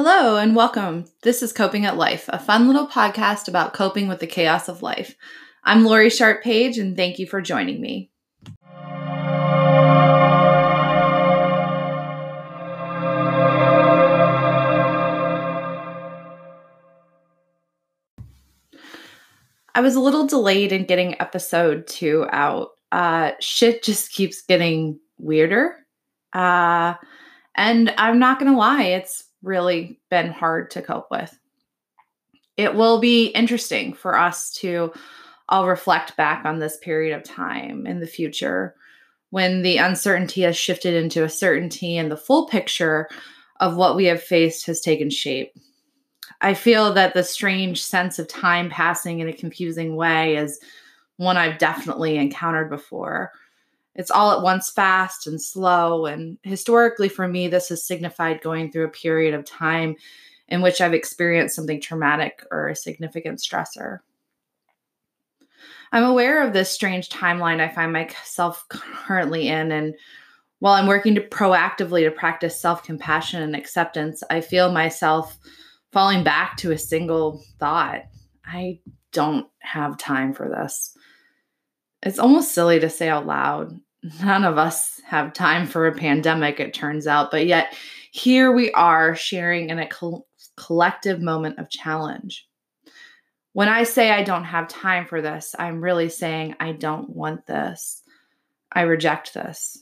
Hello and welcome. This is Coping at Life, a fun little podcast about coping with the chaos of life. I'm Lori Sharp Page, and thank you for joining me. I was a little delayed in getting episode two out. Uh, shit just keeps getting weirder. Uh, and I'm not going to lie, it's really been hard to cope with. It will be interesting for us to all reflect back on this period of time in the future when the uncertainty has shifted into a certainty and the full picture of what we have faced has taken shape. I feel that the strange sense of time passing in a confusing way is one I've definitely encountered before it's all at once fast and slow. And historically, for me, this has signified going through a period of time in which I've experienced something traumatic or a significant stressor. I'm aware of this strange timeline I find myself currently in. And while I'm working to proactively to practice self compassion and acceptance, I feel myself falling back to a single thought I don't have time for this. It's almost silly to say out loud none of us have time for a pandemic, it turns out, but yet here we are sharing in a co- collective moment of challenge. When I say I don't have time for this, I'm really saying I don't want this. I reject this.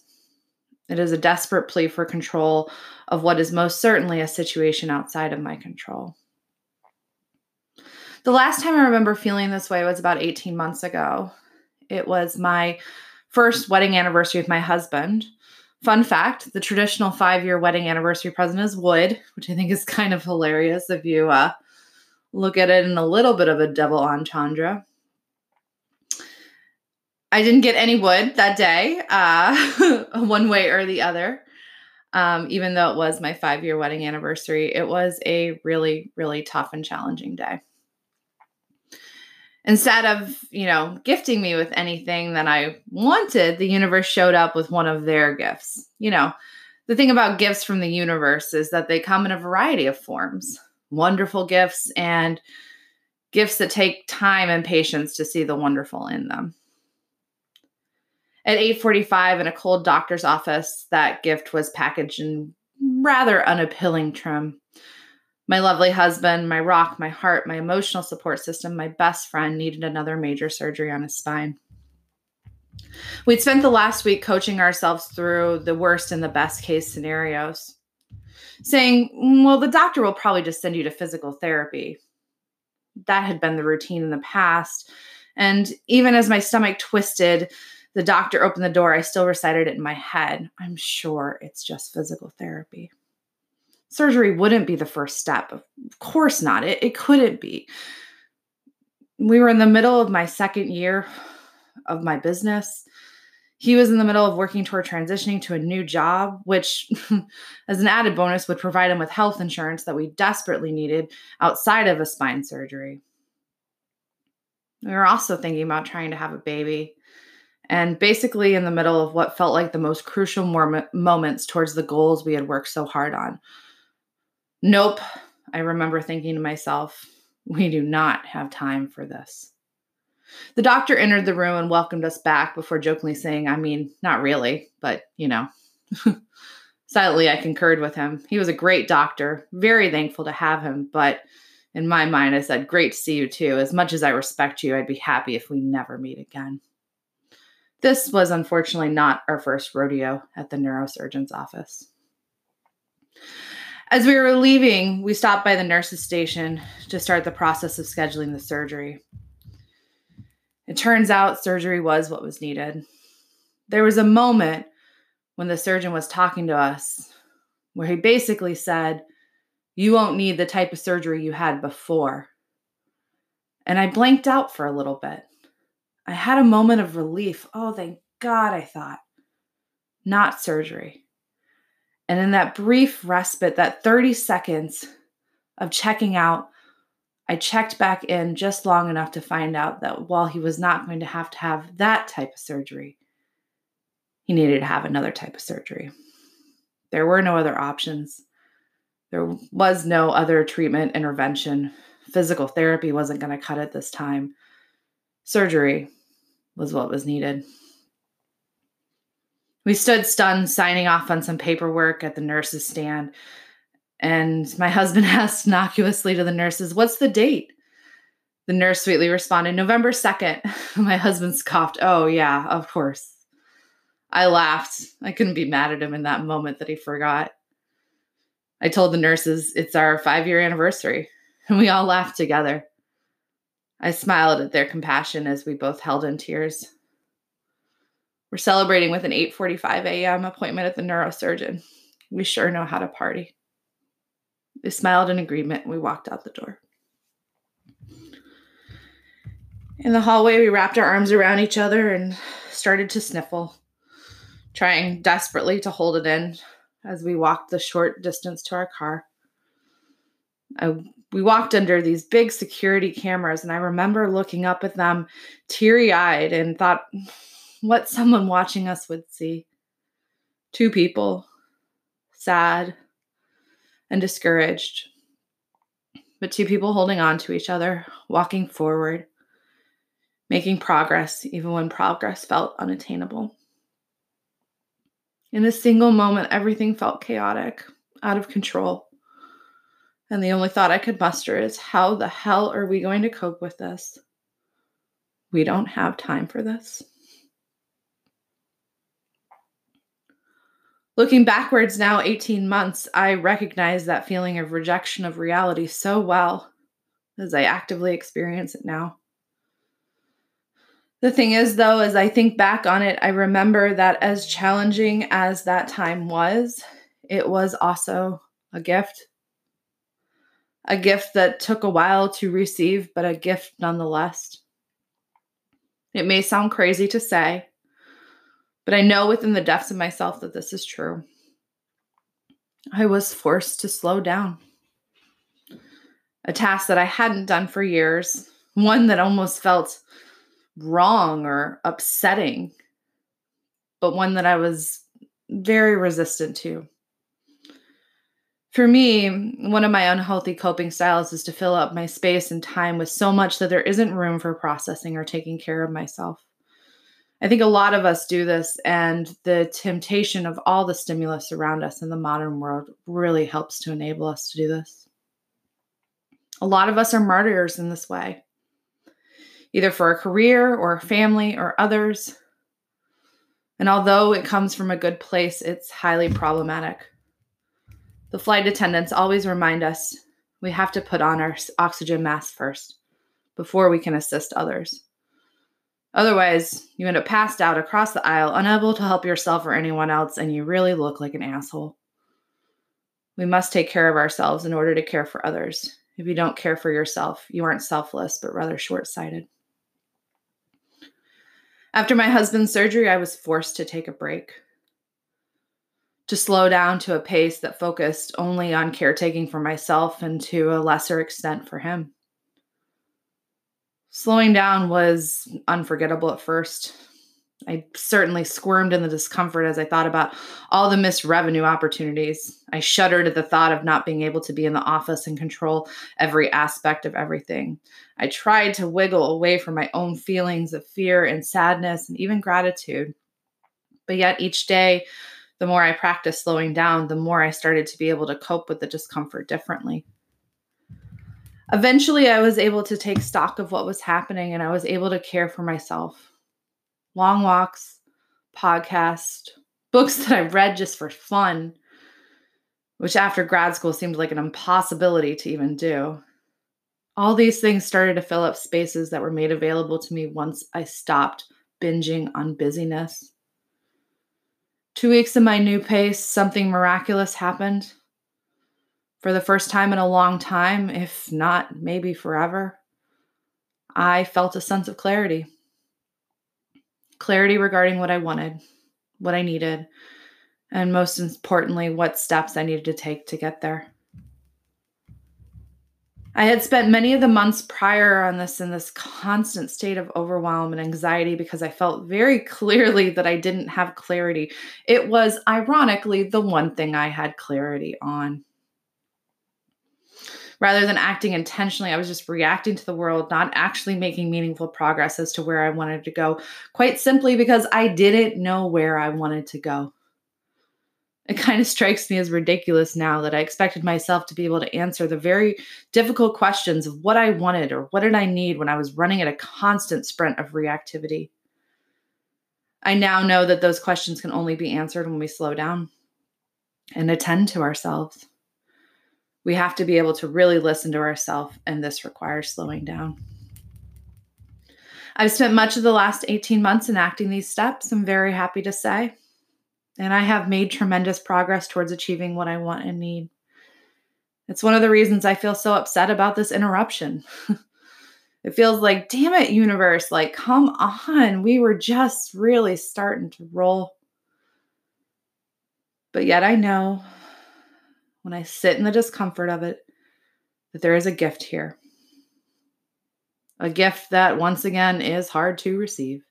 It is a desperate plea for control of what is most certainly a situation outside of my control. The last time I remember feeling this way was about 18 months ago. It was my first wedding anniversary with my husband. Fun fact the traditional five year wedding anniversary present is wood, which I think is kind of hilarious if you uh, look at it in a little bit of a double entendre. I didn't get any wood that day, uh, one way or the other. Um, even though it was my five year wedding anniversary, it was a really, really tough and challenging day instead of, you know, gifting me with anything that I wanted, the universe showed up with one of their gifts. You know, the thing about gifts from the universe is that they come in a variety of forms wonderful gifts and gifts that take time and patience to see the wonderful in them. At 8:45 in a cold doctor's office, that gift was packaged in rather unappealing trim. My lovely husband, my rock, my heart, my emotional support system, my best friend needed another major surgery on his spine. We'd spent the last week coaching ourselves through the worst and the best case scenarios, saying, Well, the doctor will probably just send you to physical therapy. That had been the routine in the past. And even as my stomach twisted, the doctor opened the door, I still recited it in my head. I'm sure it's just physical therapy surgery wouldn't be the first step. Of course not. It, it couldn't be. We were in the middle of my second year of my business. He was in the middle of working toward transitioning to a new job, which, as an added bonus, would provide him with health insurance that we desperately needed outside of a spine surgery. We were also thinking about trying to have a baby and basically in the middle of what felt like the most crucial moments towards the goals we had worked so hard on. Nope, I remember thinking to myself, we do not have time for this. The doctor entered the room and welcomed us back before jokingly saying, I mean, not really, but you know. Silently, I concurred with him. He was a great doctor, very thankful to have him, but in my mind, I said, Great to see you too. As much as I respect you, I'd be happy if we never meet again. This was unfortunately not our first rodeo at the neurosurgeon's office. As we were leaving, we stopped by the nurse's station to start the process of scheduling the surgery. It turns out surgery was what was needed. There was a moment when the surgeon was talking to us where he basically said, You won't need the type of surgery you had before. And I blanked out for a little bit. I had a moment of relief. Oh, thank God, I thought. Not surgery. And in that brief respite, that 30 seconds of checking out, I checked back in just long enough to find out that while he was not going to have to have that type of surgery, he needed to have another type of surgery. There were no other options. There was no other treatment intervention. Physical therapy wasn't going to cut it this time. Surgery was what was needed. We stood stunned, signing off on some paperwork at the nurse's stand. And my husband asked innocuously to the nurses, What's the date? The nurse sweetly responded, November 2nd. My husband scoffed, Oh, yeah, of course. I laughed. I couldn't be mad at him in that moment that he forgot. I told the nurses it's our five year anniversary, and we all laughed together. I smiled at their compassion as we both held in tears. We're celebrating with an 8:45 a.m. appointment at the neurosurgeon. We sure know how to party. They smiled in agreement and we walked out the door. In the hallway, we wrapped our arms around each other and started to sniffle, trying desperately to hold it in as we walked the short distance to our car. I, we walked under these big security cameras, and I remember looking up at them teary eyed and thought what someone watching us would see. Two people, sad and discouraged, but two people holding on to each other, walking forward, making progress even when progress felt unattainable. In a single moment, everything felt chaotic, out of control. And the only thought I could muster is how the hell are we going to cope with this? We don't have time for this. Looking backwards now, 18 months, I recognize that feeling of rejection of reality so well as I actively experience it now. The thing is, though, as I think back on it, I remember that as challenging as that time was, it was also a gift. A gift that took a while to receive, but a gift nonetheless. It may sound crazy to say, but I know within the depths of myself that this is true. I was forced to slow down. A task that I hadn't done for years, one that almost felt wrong or upsetting, but one that I was very resistant to. For me, one of my unhealthy coping styles is to fill up my space and time with so much that there isn't room for processing or taking care of myself. I think a lot of us do this, and the temptation of all the stimulus around us in the modern world really helps to enable us to do this. A lot of us are martyrs in this way either for a career or a family or others. And although it comes from a good place, it's highly problematic. The flight attendants always remind us we have to put on our oxygen mask first before we can assist others. Otherwise, you end up passed out across the aisle, unable to help yourself or anyone else, and you really look like an asshole. We must take care of ourselves in order to care for others. If you don't care for yourself, you aren't selfless, but rather short sighted. After my husband's surgery, I was forced to take a break, to slow down to a pace that focused only on caretaking for myself and to a lesser extent for him. Slowing down was unforgettable at first. I certainly squirmed in the discomfort as I thought about all the missed revenue opportunities. I shuddered at the thought of not being able to be in the office and control every aspect of everything. I tried to wiggle away from my own feelings of fear and sadness and even gratitude. But yet, each day, the more I practiced slowing down, the more I started to be able to cope with the discomfort differently. Eventually, I was able to take stock of what was happening and I was able to care for myself long walks, podcast, books that I read just for fun, which after grad school seemed like an impossibility to even do. All these things started to fill up spaces that were made available to me once I stopped binging on busyness. Two weeks in my new pace, something miraculous happened. For the first time in a long time, if not maybe forever, I felt a sense of clarity clarity regarding what I wanted, what I needed, and most importantly, what steps I needed to take to get there. I had spent many of the months prior on this in this constant state of overwhelm and anxiety because I felt very clearly that I didn't have clarity. It was ironically the one thing I had clarity on. Rather than acting intentionally, I was just reacting to the world, not actually making meaningful progress as to where I wanted to go, quite simply because I didn't know where I wanted to go. It kind of strikes me as ridiculous now that I expected myself to be able to answer the very difficult questions of what I wanted or what did I need when I was running at a constant sprint of reactivity. I now know that those questions can only be answered when we slow down and attend to ourselves. We have to be able to really listen to ourselves, and this requires slowing down. I've spent much of the last 18 months enacting these steps, I'm very happy to say. And I have made tremendous progress towards achieving what I want and need. It's one of the reasons I feel so upset about this interruption. it feels like, damn it, universe, like, come on. We were just really starting to roll. But yet I know when I sit in the discomfort of it that there is a gift here. A gift that, once again, is hard to receive,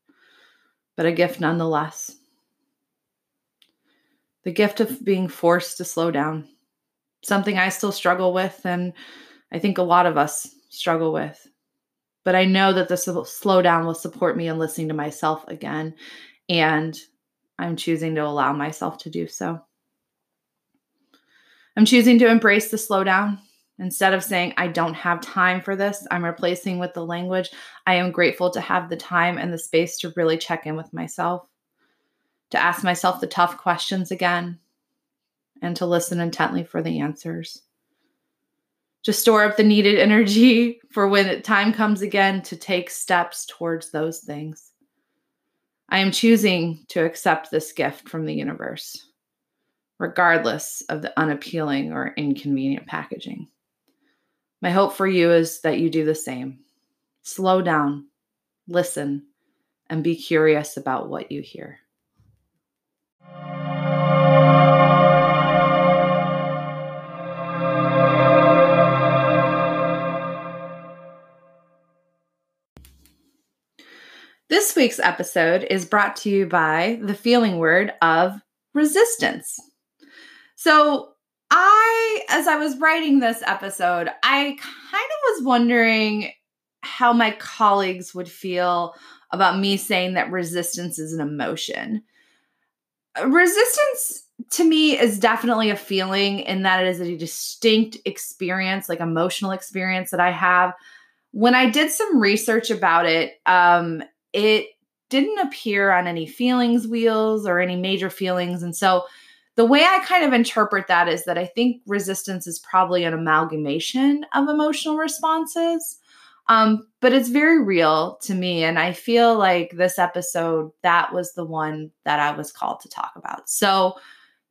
but a gift nonetheless the gift of being forced to slow down. Something I still struggle with, and I think a lot of us struggle with. But I know that the slowdown will support me in listening to myself again, and I'm choosing to allow myself to do so. I'm choosing to embrace the slowdown. Instead of saying, I don't have time for this, I'm replacing with the language, I am grateful to have the time and the space to really check in with myself to ask myself the tough questions again, and to listen intently for the answers. To store up the needed energy for when time comes again to take steps towards those things. I am choosing to accept this gift from the universe, regardless of the unappealing or inconvenient packaging. My hope for you is that you do the same. Slow down, listen, and be curious about what you hear. This week's episode is brought to you by the feeling word of resistance. So, I, as I was writing this episode, I kind of was wondering how my colleagues would feel about me saying that resistance is an emotion. Resistance to me is definitely a feeling in that it is a distinct experience, like emotional experience that I have. When I did some research about it, um, it didn't appear on any feelings wheels or any major feelings. And so the way I kind of interpret that is that I think resistance is probably an amalgamation of emotional responses. Um, but it's very real to me. And I feel like this episode, that was the one that I was called to talk about. So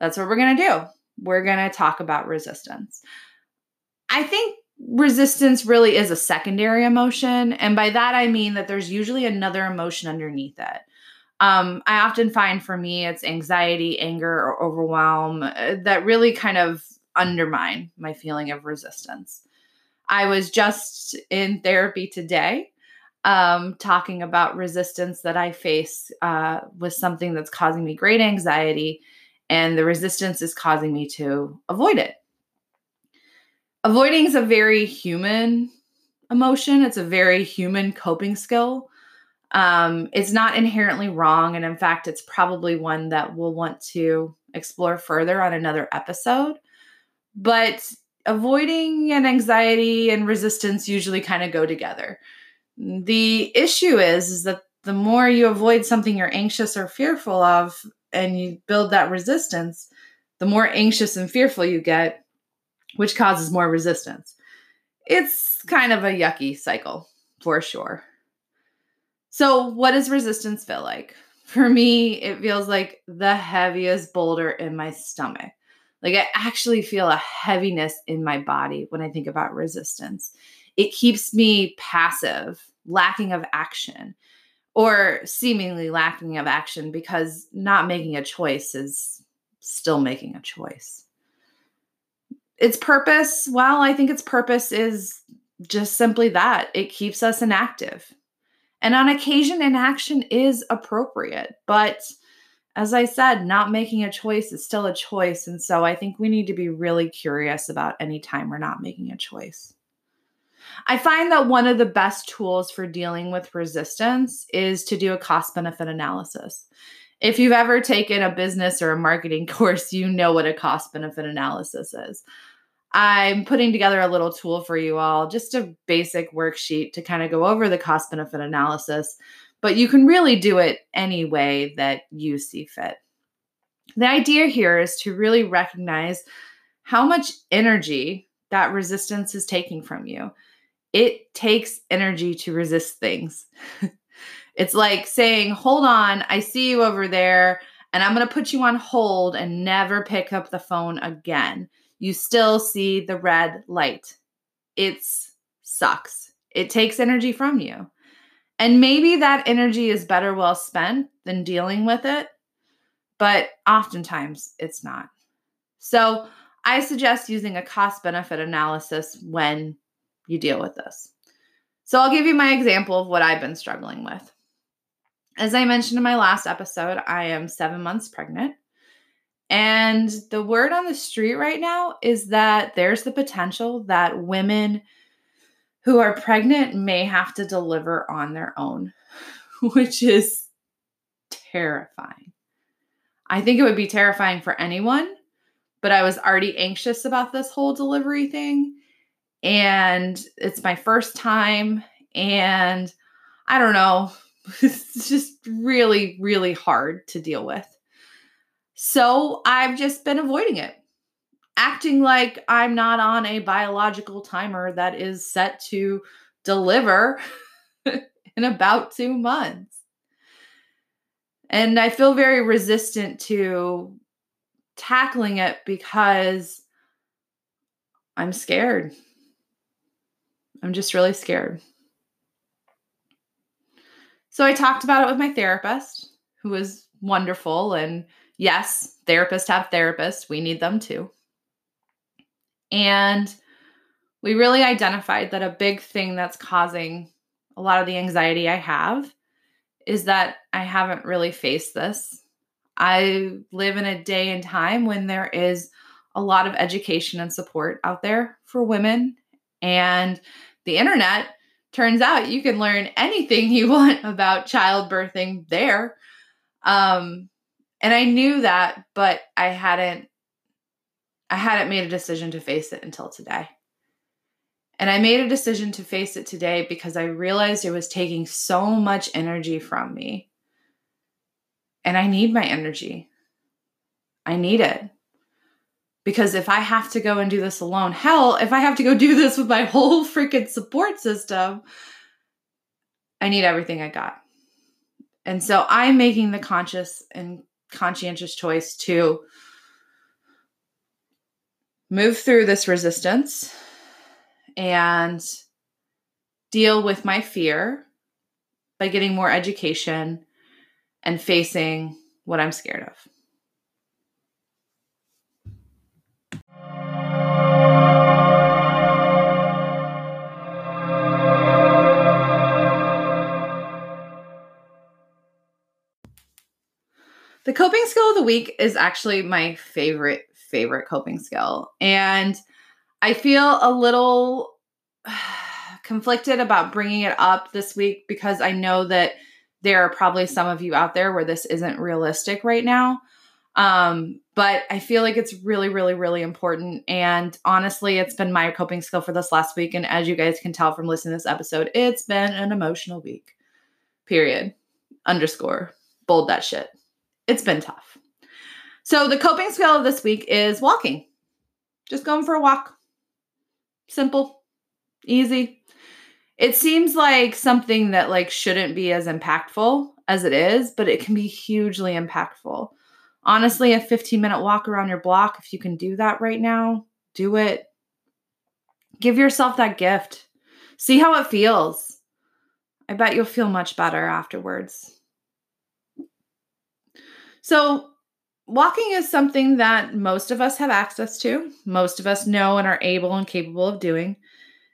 that's what we're going to do. We're going to talk about resistance. I think resistance really is a secondary emotion. And by that, I mean that there's usually another emotion underneath it. Um, I often find for me, it's anxiety, anger, or overwhelm uh, that really kind of undermine my feeling of resistance. I was just in therapy today um, talking about resistance that I face uh, with something that's causing me great anxiety, and the resistance is causing me to avoid it. Avoiding is a very human emotion. It's a very human coping skill um, it's not inherently wrong and in fact it's probably one that we'll want to explore further on another episode but avoiding and anxiety and resistance usually kind of go together the issue is is that the more you avoid something you're anxious or fearful of and you build that resistance the more anxious and fearful you get which causes more resistance. It's kind of a yucky cycle for sure. So, what does resistance feel like? For me, it feels like the heaviest boulder in my stomach. Like, I actually feel a heaviness in my body when I think about resistance. It keeps me passive, lacking of action, or seemingly lacking of action because not making a choice is still making a choice its purpose, well, I think its purpose is just simply that it keeps us inactive. And on occasion, inaction is appropriate, but as I said, not making a choice is still a choice. And so I think we need to be really curious about any time we're not making a choice. I find that one of the best tools for dealing with resistance is to do a cost benefit analysis. If you've ever taken a business or a marketing course, you know what a cost benefit analysis is. I'm putting together a little tool for you all, just a basic worksheet to kind of go over the cost benefit analysis but you can really do it any way that you see fit. The idea here is to really recognize how much energy that resistance is taking from you. It takes energy to resist things. it's like saying, Hold on, I see you over there, and I'm going to put you on hold and never pick up the phone again. You still see the red light. It sucks. It takes energy from you. And maybe that energy is better well spent than dealing with it, but oftentimes it's not. So I suggest using a cost benefit analysis when you deal with this. So I'll give you my example of what I've been struggling with. As I mentioned in my last episode, I am seven months pregnant. And the word on the street right now is that there's the potential that women who are pregnant may have to deliver on their own, which is terrifying. I think it would be terrifying for anyone, but I was already anxious about this whole delivery thing. And it's my first time. And I don't know, it's just really, really hard to deal with. So I've just been avoiding it acting like I'm not on a biological timer that is set to deliver in about two months. And I feel very resistant to tackling it because I'm scared. I'm just really scared. So I talked about it with my therapist, who was wonderful. And yes, therapists have therapists, we need them too. And we really identified that a big thing that's causing a lot of the anxiety I have is that I haven't really faced this. I live in a day and time when there is a lot of education and support out there for women. And the internet turns out you can learn anything you want about childbirthing there. Um, and I knew that, but I hadn't I hadn't made a decision to face it until today. And I made a decision to face it today because I realized it was taking so much energy from me. And I need my energy. I need it. Because if I have to go and do this alone, hell, if I have to go do this with my whole freaking support system, I need everything I got. And so I'm making the conscious and conscientious choice to move through this resistance and deal with my fear by getting more education and facing what I'm scared of. The coping skill of the week is actually my favorite favorite coping skill. And I feel a little conflicted about bringing it up this week because I know that there are probably some of you out there where this isn't realistic right now. Um, but I feel like it's really, really, really important. And honestly, it's been my coping skill for this last week. And as you guys can tell from listening to this episode, it's been an emotional week. Period. Underscore. Bold that shit. It's been tough. So the coping skill of this week is walking. Just going for a walk. Simple, easy. It seems like something that like shouldn't be as impactful as it is, but it can be hugely impactful. Honestly, a 15 minute walk around your block, if you can do that right now, do it. Give yourself that gift. See how it feels. I bet you'll feel much better afterwards. So, walking is something that most of us have access to, most of us know and are able and capable of doing.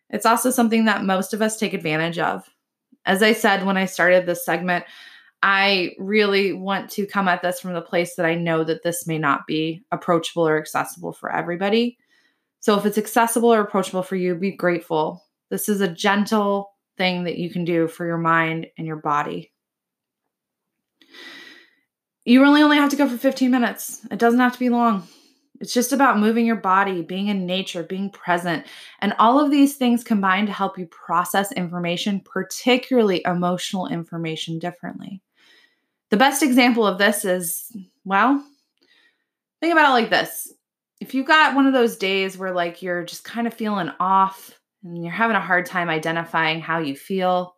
It's also something that most of us take advantage of. As I said when I started this segment, I really want to come at this from the place that I know that this may not be approachable or accessible for everybody. So if it's accessible or approachable for you, be grateful. This is a gentle thing that you can do for your mind and your body. You really only have to go for 15 minutes. It doesn't have to be long. It's just about moving your body, being in nature, being present. And all of these things combine to help you process information, particularly emotional information, differently. The best example of this is, well, think about it like this. If you've got one of those days where like you're just kind of feeling off and you're having a hard time identifying how you feel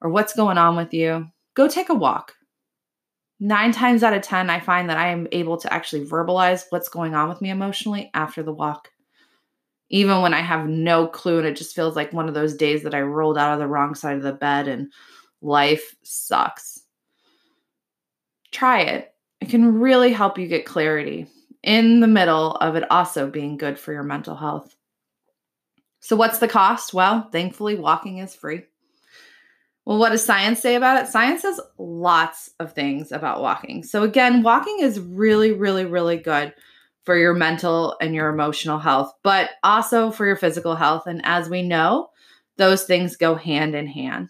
or what's going on with you, go take a walk. Nine times out of 10, I find that I am able to actually verbalize what's going on with me emotionally after the walk. Even when I have no clue and it just feels like one of those days that I rolled out of the wrong side of the bed and life sucks try it. It can really help you get clarity in the middle of it also being good for your mental health. So, what's the cost? Well, thankfully, walking is free. Well, what does science say about it? Science says lots of things about walking. So, again, walking is really, really, really good for your mental and your emotional health, but also for your physical health. And as we know, those things go hand in hand.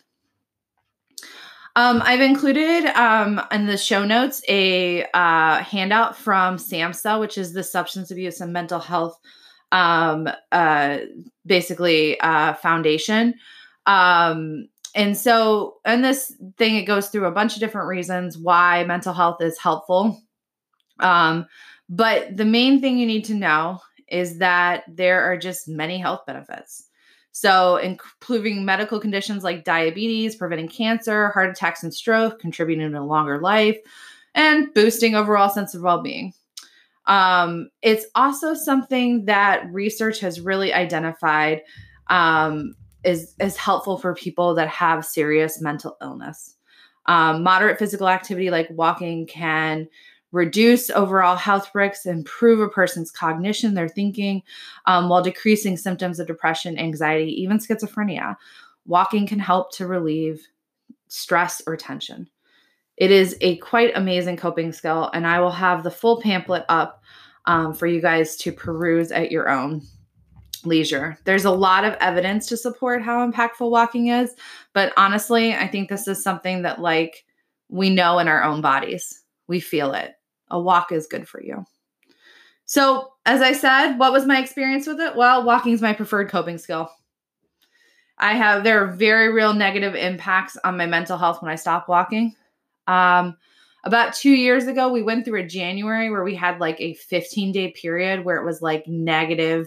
Um, I've included um, in the show notes a uh, handout from SAMHSA, which is the Substance Abuse and Mental Health, um, uh, basically uh, foundation. Um, and so, in this thing, it goes through a bunch of different reasons why mental health is helpful. Um, but the main thing you need to know is that there are just many health benefits. So, improving medical conditions like diabetes, preventing cancer, heart attacks, and stroke, contributing to a longer life, and boosting overall sense of well being. Um, it's also something that research has really identified um, is, is helpful for people that have serious mental illness. Um, moderate physical activity like walking can reduce overall health risks, improve a person's cognition, their thinking, um, while decreasing symptoms of depression, anxiety, even schizophrenia. Walking can help to relieve stress or tension. It is a quite amazing coping skill, and I will have the full pamphlet up um, for you guys to peruse at your own leisure. There's a lot of evidence to support how impactful walking is, but honestly, I think this is something that like we know in our own bodies. We feel it a walk is good for you. So, as I said, what was my experience with it? Well, walking is my preferred coping skill. I have there are very real negative impacts on my mental health when I stop walking. Um, about two years ago, we went through a January where we had like a 15 day period where it was like negative.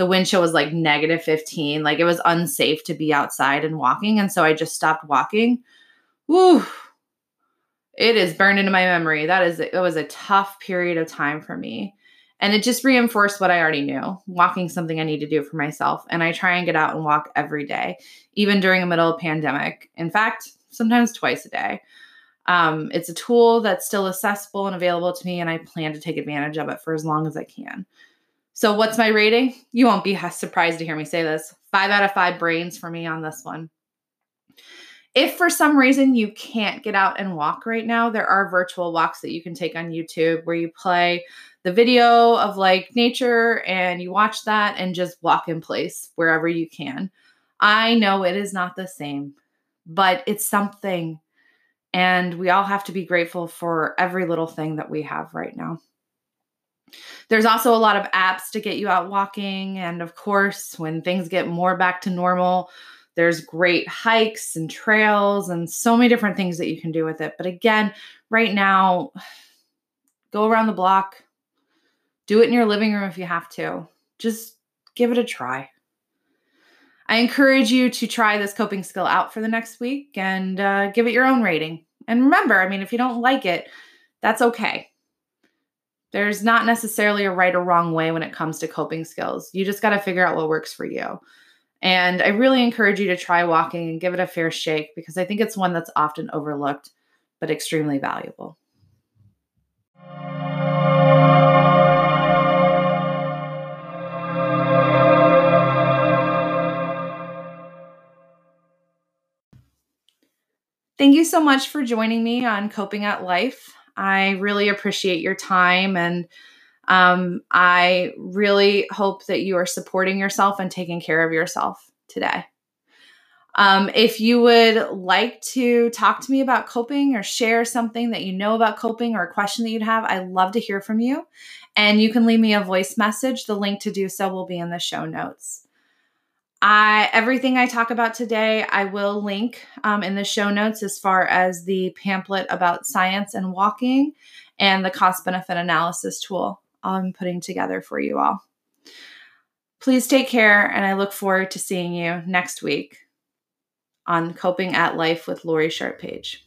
The wind chill was like negative 15. Like it was unsafe to be outside and walking. And so I just stopped walking. Woo, it is burned into my memory. That is it was a tough period of time for me. And it just reinforced what I already knew. Walking something I need to do for myself. And I try and get out and walk every day, even during a middle of pandemic. In fact, sometimes twice a day. Um, it's a tool that's still accessible and available to me, and I plan to take advantage of it for as long as I can. So, what's my rating? You won't be surprised to hear me say this. Five out of five brains for me on this one. If for some reason you can't get out and walk right now, there are virtual walks that you can take on YouTube where you play the video of like nature and you watch that and just walk in place wherever you can. I know it is not the same, but it's something. And we all have to be grateful for every little thing that we have right now. There's also a lot of apps to get you out walking. And of course, when things get more back to normal, there's great hikes and trails and so many different things that you can do with it. But again, right now, go around the block, do it in your living room if you have to. Just give it a try. I encourage you to try this coping skill out for the next week and uh, give it your own rating. And remember, I mean, if you don't like it, that's okay. There's not necessarily a right or wrong way when it comes to coping skills. You just got to figure out what works for you. And I really encourage you to try walking and give it a fair shake because I think it's one that's often overlooked but extremely valuable. Thank you so much for joining me on Coping at Life. I really appreciate your time and um, I really hope that you are supporting yourself and taking care of yourself today. Um, if you would like to talk to me about coping or share something that you know about coping or a question that you'd have, I'd love to hear from you. And you can leave me a voice message. The link to do so will be in the show notes. I everything I talk about today, I will link um, in the show notes as far as the pamphlet about science and walking and the cost benefit analysis tool I'm putting together for you all. Please take care, and I look forward to seeing you next week on Coping at Life with Lori Sharp Page.